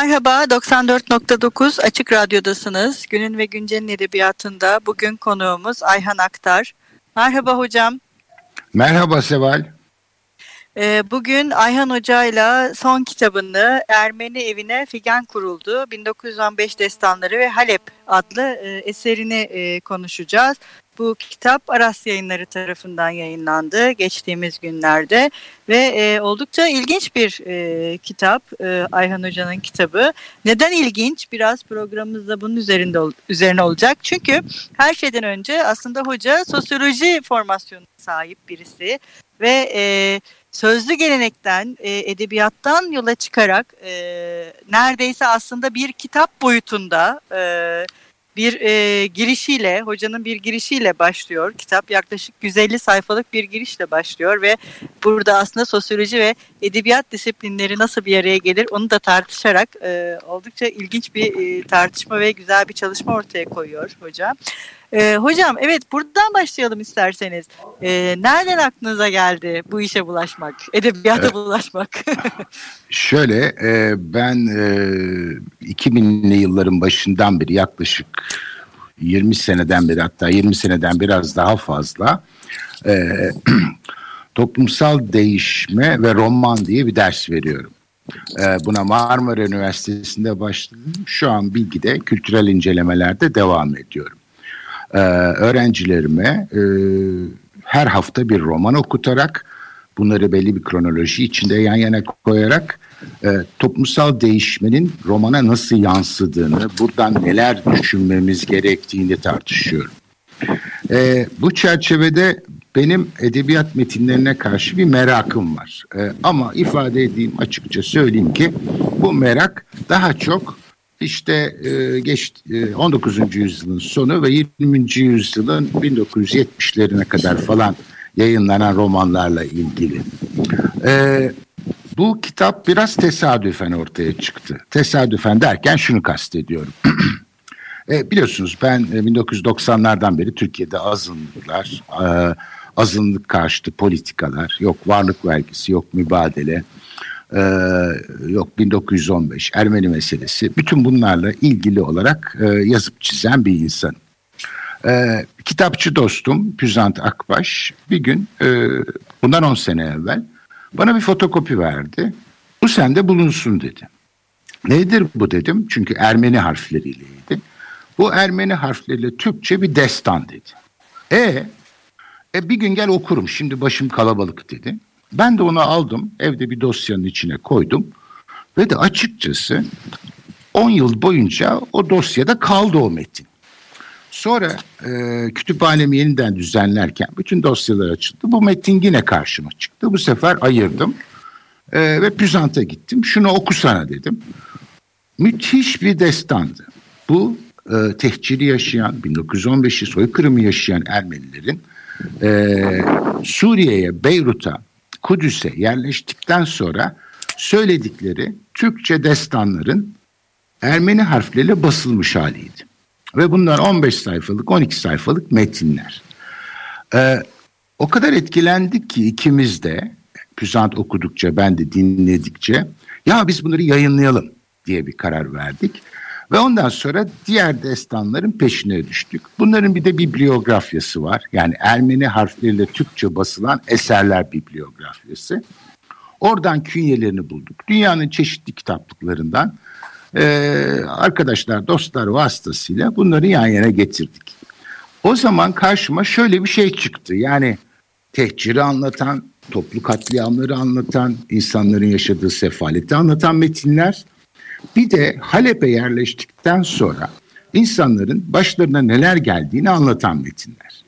Merhaba, 94.9 Açık Radyo'dasınız. Günün ve Güncel'in edebiyatında bugün konuğumuz Ayhan Aktar. Merhaba hocam. Merhaba Seval. Ee, bugün Ayhan Hoca ile son kitabını Ermeni Evine Figen Kuruldu. 1915 Destanları ve Halep adlı e, eserini e, konuşacağız. Bu kitap Aras Yayınları tarafından yayınlandı geçtiğimiz günlerde ve e, oldukça ilginç bir e, kitap e, Ayhan Hoca'nın kitabı. Neden ilginç? Biraz programımızda bunun üzerinde üzerine olacak. Çünkü her şeyden önce aslında hoca sosyoloji formasyonu sahip birisi ve e, sözlü gelenekten, e, edebiyattan yola çıkarak e, neredeyse aslında bir kitap boyutunda e, bir e, girişiyle, hocanın bir girişiyle başlıyor. Kitap yaklaşık 150 sayfalık bir girişle başlıyor ve burada aslında sosyoloji ve edebiyat disiplinleri nasıl bir araya gelir onu da tartışarak e, oldukça ilginç bir e, tartışma ve güzel bir çalışma ortaya koyuyor hoca. E, hocam evet buradan başlayalım isterseniz. E, nereden aklınıza geldi bu işe bulaşmak, edebiyata evet. bulaşmak? Şöyle e, ben e, 2000'li yılların başından beri yaklaşık 20 seneden beri hatta 20 seneden biraz daha fazla e, toplumsal değişme ve roman diye bir ders veriyorum. E, buna Marmara Üniversitesi'nde başladım. Şu an bilgide kültürel incelemelerde devam ediyorum e, öğrencilerime e, her hafta bir roman okutarak bunları belli bir kronoloji içinde yan yana koyarak e, toplumsal değişmenin romana nasıl yansıdığını, buradan neler düşünmemiz gerektiğini tartışıyorum. E, bu çerçevede benim edebiyat metinlerine karşı bir merakım var. E, ama ifade edeyim açıkça söyleyeyim ki bu merak daha çok işte e, geç e, 19. yüzyılın sonu ve 20. yüzyılın 1970'lerine kadar falan yayınlanan romanlarla ilgili. E, bu kitap biraz tesadüfen ortaya çıktı. Tesadüfen derken şunu kastediyorum. e, biliyorsunuz ben 1990'lardan e, beri Türkiye'de azınlıklar, e, azınlık karşıtı politikalar, yok varlık vergisi, yok mübadele, e, yok 1915 Ermeni meselesi bütün bunlarla ilgili olarak e, yazıp çizen bir insan. E, kitapçı dostum Püzant Akbaş bir gün e, bundan 10 sene evvel bana bir fotokopi verdi. Bu sende bulunsun dedi. Nedir bu dedim çünkü Ermeni harfleriyleydi. Bu Ermeni harfleriyle Türkçe bir destan dedi. E, e bir gün gel okurum şimdi başım kalabalık dedi. Ben de onu aldım, evde bir dosyanın içine koydum ve de açıkçası 10 yıl boyunca o dosyada kaldı o metin. Sonra e, kütüphanemi yeniden düzenlerken bütün dosyalar açıldı. Bu metin yine karşıma çıktı. Bu sefer ayırdım e, ve Püzant'a gittim. Şunu okusana dedim. Müthiş bir destandı. Bu e, tehciri yaşayan, 1915'i soykırımı yaşayan Ermenilerin e, Suriye'ye, Beyrut'a Kudüs'e yerleştikten sonra söyledikleri Türkçe destanların Ermeni harfleriyle basılmış haliydi. Ve bunlar 15 sayfalık, 12 sayfalık metinler. Ee, o kadar etkilendik ki ikimiz de Püsant okudukça ben de dinledikçe ya biz bunları yayınlayalım diye bir karar verdik. Ve ondan sonra diğer destanların peşine düştük. Bunların bir de bibliografyası var. Yani Ermeni harfleriyle Türkçe basılan eserler bibliografyası. Oradan künyelerini bulduk. Dünyanın çeşitli kitaplıklarından e, arkadaşlar, dostlar vasıtasıyla bunları yan yana getirdik. O zaman karşıma şöyle bir şey çıktı. Yani tehciri anlatan, toplu katliamları anlatan, insanların yaşadığı sefaleti anlatan metinler bir de Halep'e yerleştikten sonra insanların başlarına neler geldiğini anlatan metinler.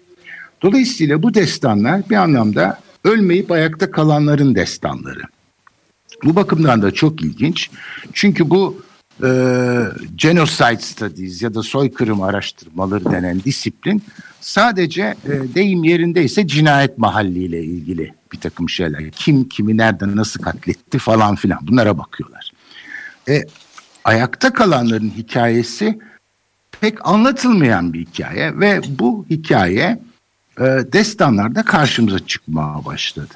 Dolayısıyla bu destanlar bir anlamda ölmeyip ayakta kalanların destanları. Bu bakımdan da çok ilginç. Çünkü bu e, genocide studies ya da soykırım araştırmaları denen disiplin sadece e, deyim yerindeyse cinayet mahalliyle ilgili bir takım şeyler. Kim kimi nereden nasıl katletti falan filan bunlara bakıyorlar. E, ayakta kalanların hikayesi pek anlatılmayan bir hikaye ve bu hikaye e, destanlarda karşımıza çıkmaya başladı.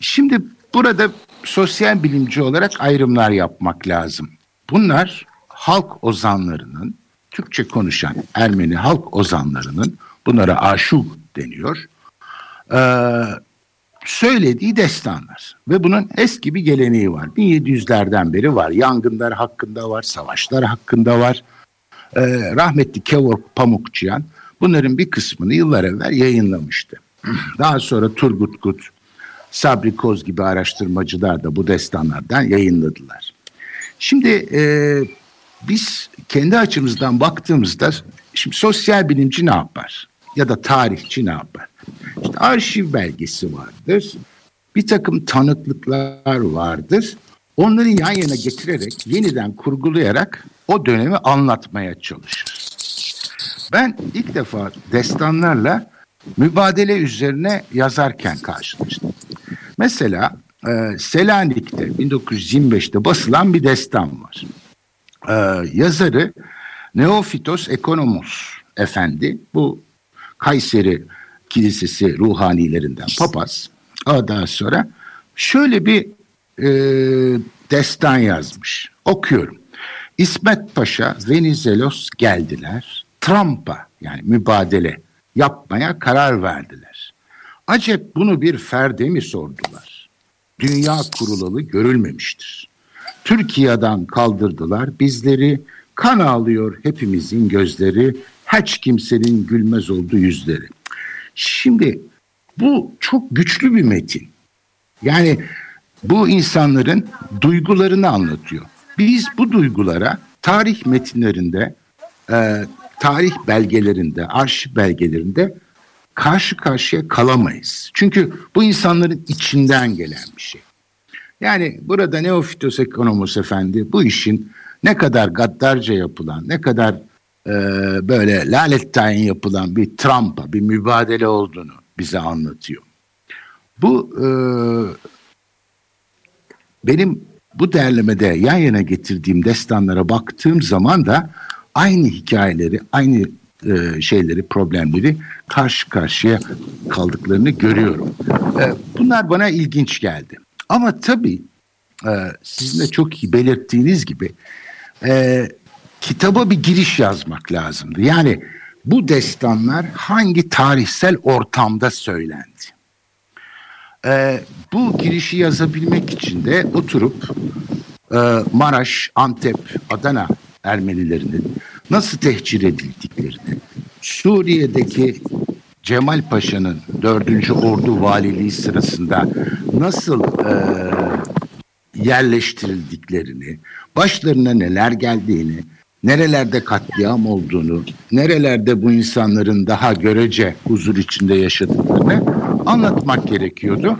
Şimdi burada sosyal bilimci olarak ayrımlar yapmak lazım. Bunlar halk ozanlarının, Türkçe konuşan Ermeni halk ozanlarının, bunlara aşuk deniyor, e, söylediği destanlar. Ve bunun eski bir geleneği var. 1700'lerden beri var. Yangınlar hakkında var, savaşlar hakkında var. E, rahmetli Kevork Pamukçıyan bunların bir kısmını yıllar evvel yayınlamıştı. Daha sonra Turgut Kut, Sabri Koz gibi araştırmacılar da bu destanlardan yayınladılar. Şimdi e, biz kendi açımızdan baktığımızda şimdi sosyal bilimci ne yapar? Ya da tarihçi ne yapar? İşte arşiv belgesi vardır. Bir takım tanıklıklar vardır. Onları yan yana getirerek, yeniden kurgulayarak o dönemi anlatmaya çalışır. Ben ilk defa destanlarla mübadele üzerine yazarken karşılaştım. Mesela e, Selanik'te 1925'te basılan bir destan var. E, yazarı Neofitos Ekonomos Efendi. Bu Kayseri Kilisesi ruhanilerinden papaz. Ondan sonra şöyle bir e, destan yazmış. Okuyorum. İsmet Paşa, Venizelos geldiler. Trump'a yani mübadele yapmaya karar verdiler. Acep bunu bir ferde mi sordular? Dünya kurulalı görülmemiştir. Türkiye'den kaldırdılar bizleri, kan ağlıyor hepimizin gözleri, hiç kimsenin gülmez oldu yüzleri. Şimdi bu çok güçlü bir metin. Yani bu insanların duygularını anlatıyor. Biz bu duygulara tarih metinlerinde, e, tarih belgelerinde, arşiv belgelerinde karşı karşıya kalamayız. Çünkü bu insanların içinden gelen bir şey. Yani burada Neofitos Ekonomos Efendi bu işin ne kadar gaddarca yapılan, ne kadar e, böyle lalet tayin yapılan bir Trump'a, bir mübadele olduğunu bize anlatıyor. Bu e, benim bu derlemede yan yana getirdiğim destanlara baktığım zaman da aynı hikayeleri, aynı e, şeyleri, problemleri karşı karşıya kaldıklarını görüyorum. E, bunlar bana ilginç geldi. Ama tabii e, sizin de çok iyi belirttiğiniz gibi kitaba bir giriş yazmak lazımdı. Yani bu destanlar hangi tarihsel ortamda söylendi? E, bu girişi yazabilmek için de oturup e, Maraş, Antep, Adana Ermenilerinin nasıl tehcir edildiklerini, Suriye'deki Cemal Paşa'nın 4. Ordu Valiliği sırasında nasıl e, yerleştirildiklerini, başlarına neler geldiğini, nerelerde katliam olduğunu, nerelerde bu insanların daha görece huzur içinde yaşadıklarını anlatmak gerekiyordu.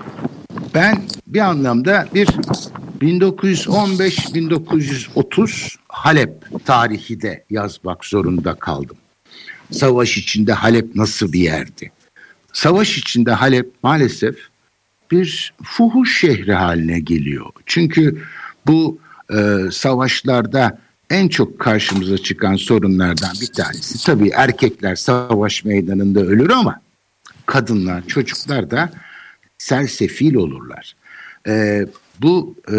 Ben bir anlamda bir 1915-1930 Halep tarihi de yazmak zorunda kaldım. Savaş içinde Halep nasıl bir yerdi? Savaş içinde Halep maalesef bir fuhuş şehri haline geliyor. Çünkü bu e, savaşlarda en çok karşımıza çıkan sorunlardan bir tanesi tabii erkekler savaş meydanında ölür ama kadınlar, çocuklar da sersefil olurlar. E, bu e,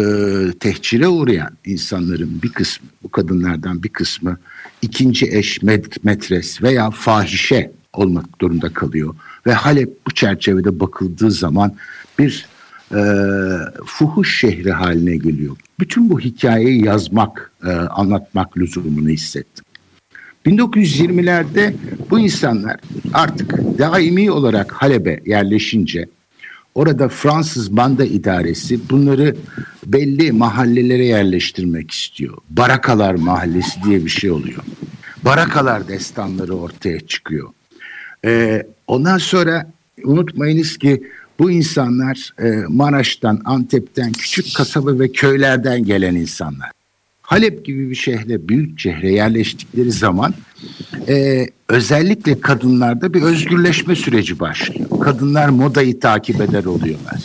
tehcire uğrayan insanların bir kısmı, bu kadınlardan bir kısmı ikinci eş, metres veya fahişe olmak durumunda kalıyor. Ve Halep bu çerçevede bakıldığı zaman bir e, fuhuş şehri haline geliyor. Bütün bu hikayeyi yazmak, e, anlatmak lüzumunu hissettim. 1920'lerde bu insanlar artık daimi olarak Halep'e yerleşince Orada Fransız banda idaresi bunları belli mahallelere yerleştirmek istiyor. Barakalar mahallesi diye bir şey oluyor. Barakalar destanları ortaya çıkıyor. Ee, Ondan sonra unutmayınız ki bu insanlar e, Maraş'tan, Antep'ten, küçük kasaba ve köylerden gelen insanlar. Halep gibi bir şehre, büyük şehre yerleştikleri zaman e, özellikle kadınlarda bir özgürleşme süreci başlıyor. Kadınlar modayı takip eder oluyorlar.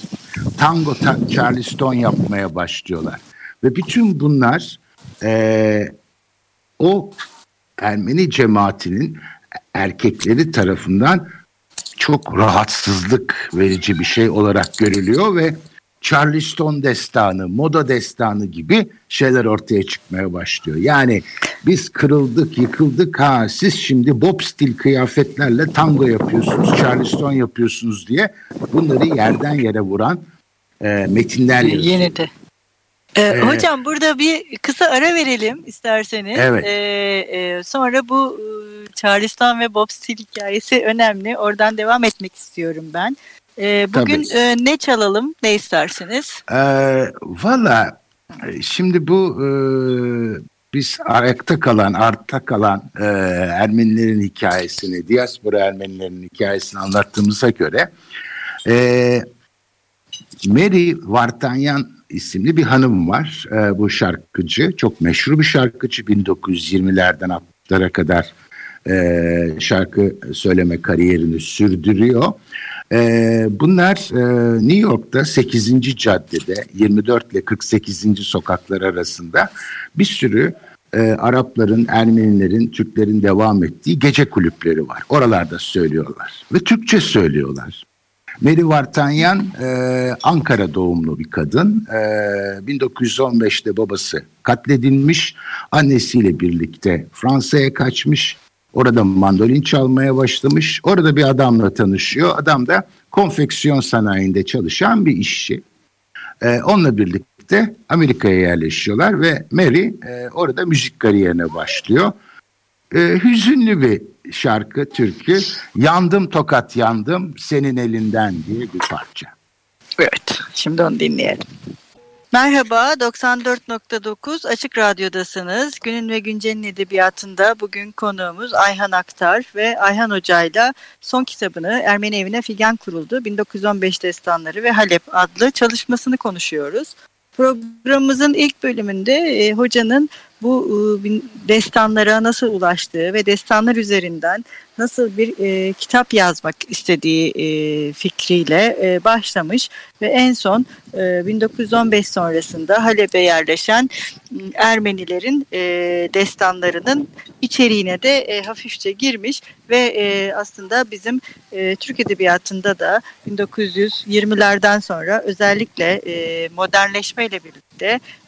Tango, ta charleston yapmaya başlıyorlar. Ve bütün bunlar e, o Ermeni cemaatinin erkekleri tarafından çok rahatsızlık verici bir şey olarak görülüyor ve Charleston destanı, moda destanı gibi şeyler ortaya çıkmaya başlıyor. Yani biz kırıldık, yıkıldık ha siz şimdi bob stil kıyafetlerle tango yapıyorsunuz, Charleston yapıyorsunuz diye bunları yerden yere vuran e, metinler yazıyor. Yeni de. Ee, ee, hocam burada bir kısa ara verelim isterseniz. Evet. Ee, e, sonra bu e, Charleston ve Bob Stil hikayesi önemli. Oradan devam etmek istiyorum ben. Ee, bugün e, ne çalalım, ne istersiniz? Ee, Valla e, şimdi bu e, biz ayakta kalan, artta kalan e, Ermenilerin hikayesini, diaspora Ermenilerin hikayesini anlattığımıza göre e, Mary Vartanyan isimli bir hanım var. E, bu şarkıcı, çok meşhur bir şarkıcı. 1920'lerden 60'lara kadar e, şarkı söyleme kariyerini sürdürüyor. E, bunlar e, New York'ta 8. caddede 24 ile 48. sokaklar arasında bir sürü e, Arapların, Ermenilerin, Türklerin devam ettiği gece kulüpleri var. Oralarda söylüyorlar ve Türkçe söylüyorlar. Meri Vartanyan e, Ankara doğumlu bir kadın. E, 1915'te babası katledilmiş. Annesiyle birlikte Fransa'ya kaçmış. Orada mandolin çalmaya başlamış. Orada bir adamla tanışıyor. Adam da konfeksiyon sanayinde çalışan bir işçi. Ee, onunla birlikte Amerika'ya yerleşiyorlar ve Mary e, orada müzik kariyerine başlıyor. Ee, hüzünlü bir şarkı, türkü. Yandım tokat yandım senin elinden diye bir parça. Evet, şimdi onu dinleyelim. Merhaba, 94.9 Açık Radyo'dasınız. Günün ve Güncel'in edebiyatında bugün konuğumuz Ayhan Aktar ve Ayhan Hoca ile son kitabını Ermeni Evine Figen Kuruldu 1915 Destanları ve Halep adlı çalışmasını konuşuyoruz. Programımızın ilk bölümünde e, hocanın bu e, destanlara nasıl ulaştığı ve destanlar üzerinden nasıl bir e, kitap yazmak istediği e, fikriyle e, başlamış ve en son e, 1915 sonrasında Halep'e yerleşen Ermenilerin e, destanlarının içeriğine de e, hafifçe girmiş ve e, aslında bizim e, Türk Edebiyatı'nda da 1920'lerden sonra özellikle e, modernleşmeyle birlikte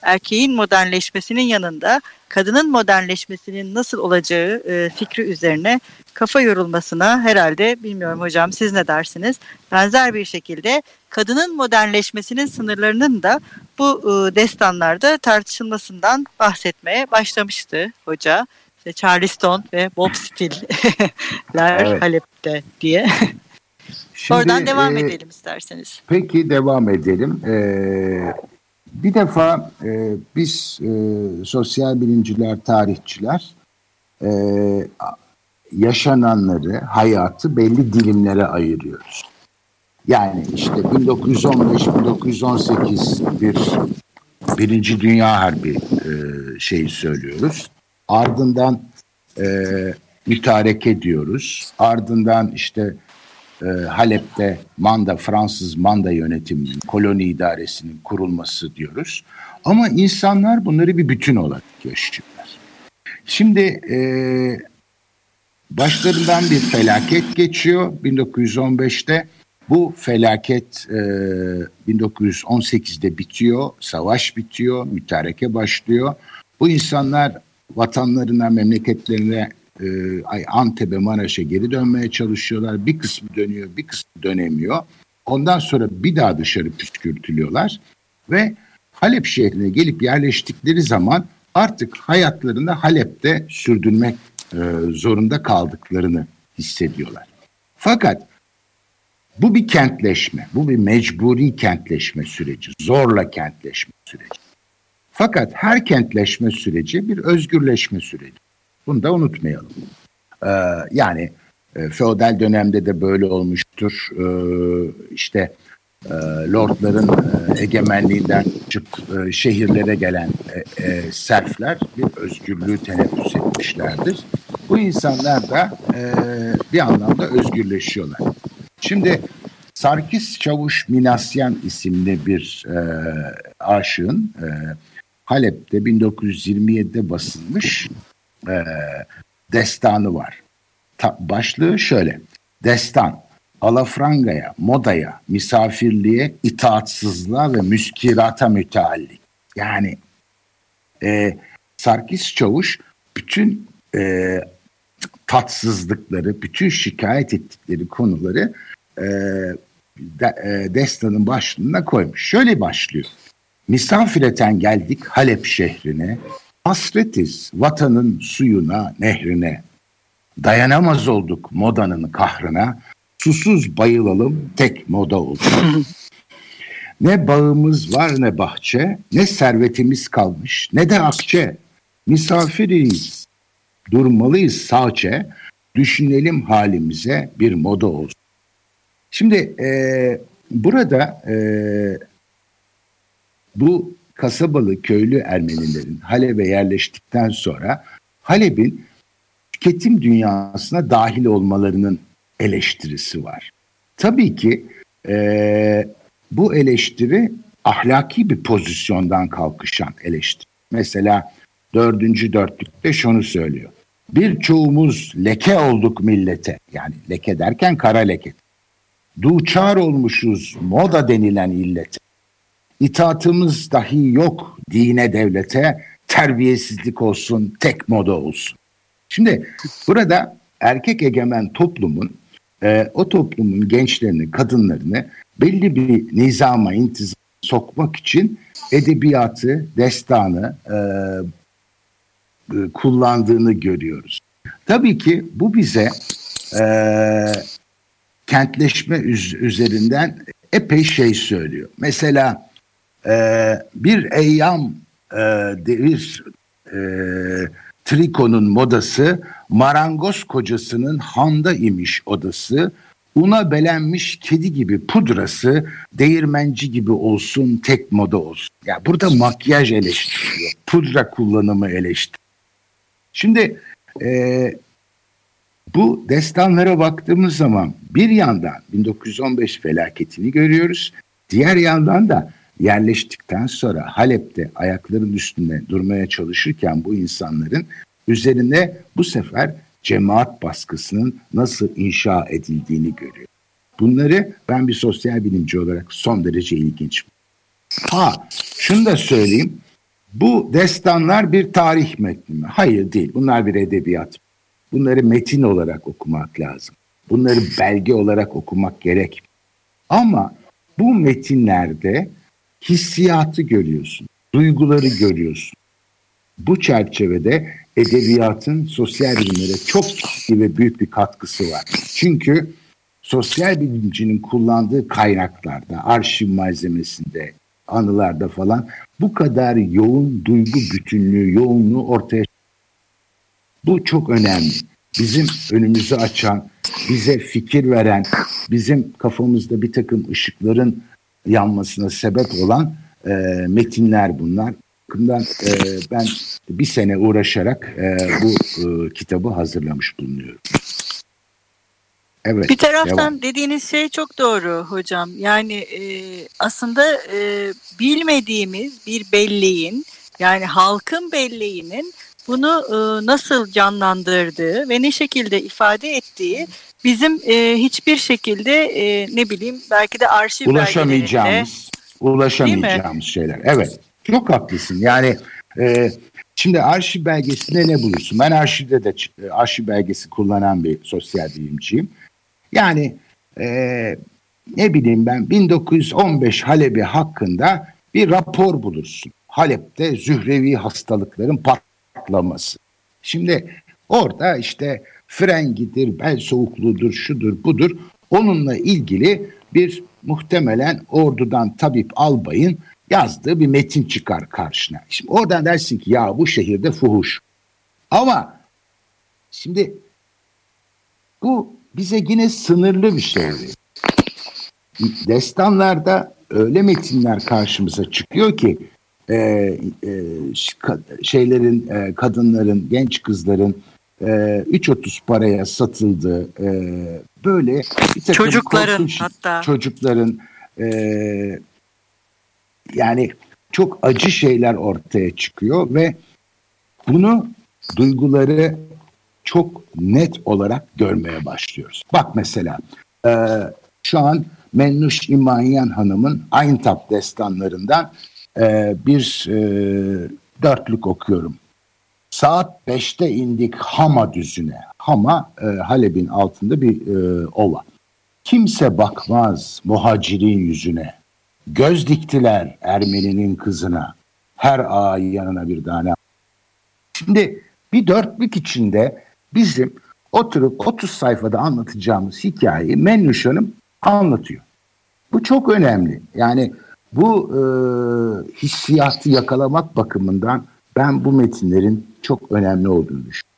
erkeğin modernleşmesinin yanında kadının modernleşmesinin nasıl olacağı e, fikri üzerine kafa yorulmasına herhalde bilmiyorum hocam siz ne dersiniz? Benzer bir şekilde kadının modernleşmesinin sınırlarının da bu e, destanlarda tartışılmasından bahsetmeye başlamıştı hoca. İşte Charleston ve Bob Still'ler evet. Halep'te diye. Şimdi, Oradan devam e, edelim isterseniz. Peki devam edelim. Ee, bir defa e, biz e, sosyal bilimciler, tarihçiler e, yaşananları, hayatı belli dilimlere ayırıyoruz. Yani işte 1915-1918 bir Birinci Dünya Harbi e, şeyi söylüyoruz. Ardından e, mütareke diyoruz. Ardından işte e, Halep'te Manda, Fransız Manda yönetiminin, koloni idaresinin kurulması diyoruz. Ama insanlar bunları bir bütün olarak yaşıyorlar. Şimdi e, başlarından bir felaket geçiyor 1915'te. Bu felaket e, 1918'de bitiyor, savaş bitiyor, mütareke başlıyor. Bu insanlar vatanlarına, memleketlerine e, Antep'e, Maraş'a geri dönmeye çalışıyorlar. Bir kısmı dönüyor, bir kısmı dönemiyor. Ondan sonra bir daha dışarı püskürtülüyorlar ve Halep şehrine gelip yerleştikleri zaman artık hayatlarını Halep'te sürdürmek e, zorunda kaldıklarını hissediyorlar. Fakat bu bir kentleşme, bu bir mecburi kentleşme süreci, zorla kentleşme süreci. Fakat her kentleşme süreci bir özgürleşme süreci. Bunu da unutmayalım. Ee, yani E, feodal dönemde de böyle olmuştur. E, işte e, lordların e, egemenliğinden çıkıp e, şehirlere gelen serfler bir özgürlüğü teneffüs etmişlerdir. Bu insanlar da bir anlamda özgürleşiyorlar. Şimdi Sarkis Çavuş Minasyan isimli bir e, aşığın Halep'te 1927'de basılmış e, destanı var. Ta, başlığı şöyle. Destan, alafrangaya, modaya, misafirliğe, itaatsızlığa ve müskirata müteallik. Yani e, Sarkis Çavuş bütün e, tatsızlıkları, bütün şikayet ettikleri konuları e, de, e, destanın başlığına koymuş. Şöyle başlıyor. Misafireten geldik Halep şehrine, hasretiz vatanın suyuna, nehrine. Dayanamaz olduk modanın kahrına, susuz bayılalım tek moda olsun. ne bağımız var ne bahçe, ne servetimiz kalmış, ne de akçe. Misafiriyiz, durmalıyız sağçe, düşünelim halimize bir moda olsun. Şimdi e, burada e, bu kasabalı köylü Ermenilerin Halep'e yerleştikten sonra Halep'in tüketim dünyasına dahil olmalarının eleştirisi var. Tabii ki e, bu eleştiri ahlaki bir pozisyondan kalkışan eleştiri. Mesela dördüncü dörtlükte şunu söylüyor. Birçoğumuz leke olduk millete. Yani leke derken kara leke. Duçar olmuşuz moda denilen illete. İtaatımız dahi yok dine devlete. Terbiyesizlik olsun, tek moda olsun. Şimdi burada erkek egemen toplumun e, o toplumun gençlerini, kadınlarını belli bir nizama, intizama sokmak için edebiyatı, destanı e, e, kullandığını görüyoruz. Tabii ki bu bize e, kentleşme üz- üzerinden epey şey söylüyor. Mesela e, bir eyyam e, bir e, trikonun modası marangoz kocasının handa imiş odası una belenmiş kedi gibi pudrası değirmenci gibi olsun tek moda olsun. Ya burada makyaj eleştiriliyor. Pudra kullanımı eleştiriliyor. Şimdi e, bu destanlara baktığımız zaman bir yandan 1915 felaketini görüyoruz. Diğer yandan da yerleştikten sonra Halep'te ayakların üstünde durmaya çalışırken bu insanların üzerine bu sefer cemaat baskısının nasıl inşa edildiğini görüyor. Bunları ben bir sosyal bilimci olarak son derece ilginç. Ha şunu da söyleyeyim. Bu destanlar bir tarih metni mi? Hayır değil. Bunlar bir edebiyat. Bunları metin olarak okumak lazım. Bunları belge olarak okumak gerek. Ama bu metinlerde hissiyatı görüyorsun, duyguları görüyorsun. Bu çerçevede edebiyatın sosyal bilimlere çok ciddi ve büyük bir katkısı var. Çünkü sosyal bilimcinin kullandığı kaynaklarda, arşiv malzemesinde, anılarda falan bu kadar yoğun duygu bütünlüğü, yoğunluğu ortaya Bu çok önemli. Bizim önümüzü açan, bize fikir veren, bizim kafamızda bir takım ışıkların yanmasına sebep olan e, metinler bunlar. Bakımdan e, ben bir sene uğraşarak e, bu e, kitabı hazırlamış bulunuyorum. Evet. Bir taraftan devam. dediğiniz şey çok doğru hocam. Yani e, aslında e, bilmediğimiz bir belleğin yani halkın belleğinin bunu e, nasıl canlandırdığı ve ne şekilde ifade ettiği bizim e, hiçbir şekilde e, ne bileyim belki de arşiv ulaşamayacağımız ulaşamayacağımız şeyler. Evet. Çok haklısın. Yani e, şimdi arşiv belgesinde ne bulursun? Ben arşivde de e, arşiv belgesi kullanan bir sosyal bilimciyim. Yani e, ne bileyim ben 1915 Halep'i hakkında bir rapor bulursun. Halep'te zührevi hastalıkların patlaması. Şimdi orada işte frengidir, bel soğukluğudur, şudur budur. Onunla ilgili bir muhtemelen ordudan tabip albayın yazdığı bir metin çıkar karşına. Şimdi oradan dersin ki ya bu şehirde fuhuş. Ama şimdi bu bize yine sınırlı bir şey. Destanlarda öyle metinler karşımıza çıkıyor ki e, e, şeylerin, e, kadınların, genç kızların e, 3.30 paraya satıldığı e, böyle çocukların hatta çocukların e, yani çok acı şeyler ortaya çıkıyor ve bunu duyguları çok net olarak görmeye başlıyoruz. Bak mesela e, şu an Mennuş İmanyan Hanım'ın Ayntap destanlarından e, bir e, dörtlük okuyorum. Saat beşte indik Hama düzüne. Hama e, Halep'in altında bir e, ova. Kimse bakmaz muhacirin yüzüne. Göz diktiler Ermeninin kızına. Her ağa yanına bir tane. Şimdi bir dörtlük içinde bizim oturup 30 sayfada anlatacağımız hikayeyi Mennuş Hanım anlatıyor. Bu çok önemli. Yani bu e, hissiyatı yakalamak bakımından ben bu metinlerin çok önemli olduğunu düşünüyorum.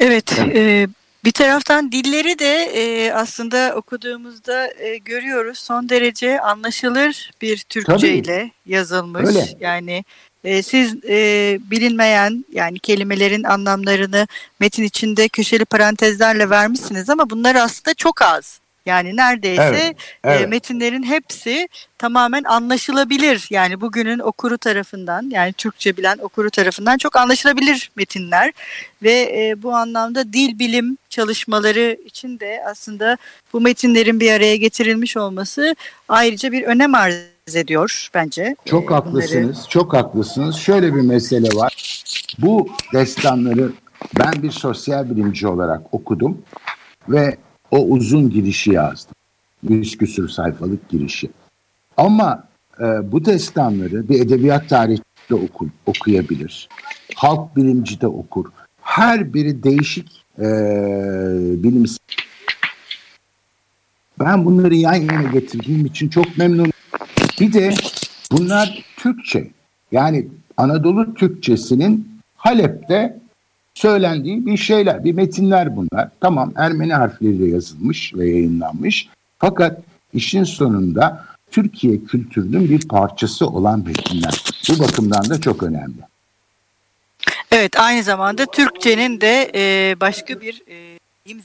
Evet, e, bir taraftan dilleri de e, aslında okuduğumuzda e, görüyoruz son derece anlaşılır bir Türkçe Tabii. ile yazılmış. Öyle. Yani e, siz e, bilinmeyen yani kelimelerin anlamlarını metin içinde köşeli parantezlerle vermişsiniz ama bunlar aslında çok az. Yani neredeyse evet, evet. E, metinlerin hepsi tamamen anlaşılabilir. Yani bugünün okuru tarafından yani Türkçe bilen okuru tarafından çok anlaşılabilir metinler. Ve e, bu anlamda dil bilim çalışmaları için de aslında bu metinlerin bir araya getirilmiş olması ayrıca bir önem arz ediyor bence. Çok e, haklısınız, bunları. çok haklısınız. Şöyle bir mesele var. Bu destanları ben bir sosyal bilimci olarak okudum ve o uzun girişi yazdım. Yüz küsür sayfalık girişi. Ama e, bu destanları bir edebiyat tarihçisi de okur, okuyabilir. Halk bilimci de okur. Her biri değişik e, bilimsel. Ben bunları yan yana getirdiğim için çok memnunum. Bir de bunlar Türkçe. Yani Anadolu Türkçesinin Halep'te söylendiği bir şeyler, bir metinler bunlar. Tamam Ermeni harfleriyle yazılmış ve yayınlanmış. Fakat işin sonunda Türkiye kültürünün bir parçası olan metinler. Bu bakımdan da çok önemli. Evet aynı zamanda Türkçenin de e, başka bir e,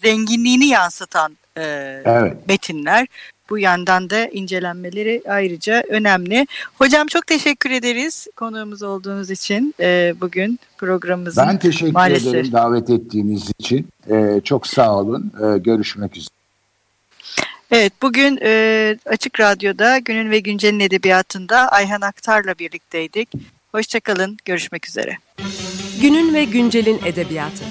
zenginliğini yansıtan e, evet. metinler. Bu yandan da incelenmeleri ayrıca önemli. Hocam çok teşekkür ederiz konuğumuz olduğunuz için e, bugün programımızın. Ben teşekkür maalesef. ederim davet ettiğiniz için. E, çok sağ olun. E, görüşmek üzere. Evet bugün e, Açık Radyo'da Günün ve Güncel'in edebiyatında Ayhan Aktar'la birlikteydik. Hoşçakalın, görüşmek üzere. Günün ve Güncel'in edebiyatı.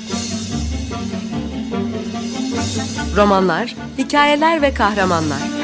Romanlar, hikayeler ve kahramanlar.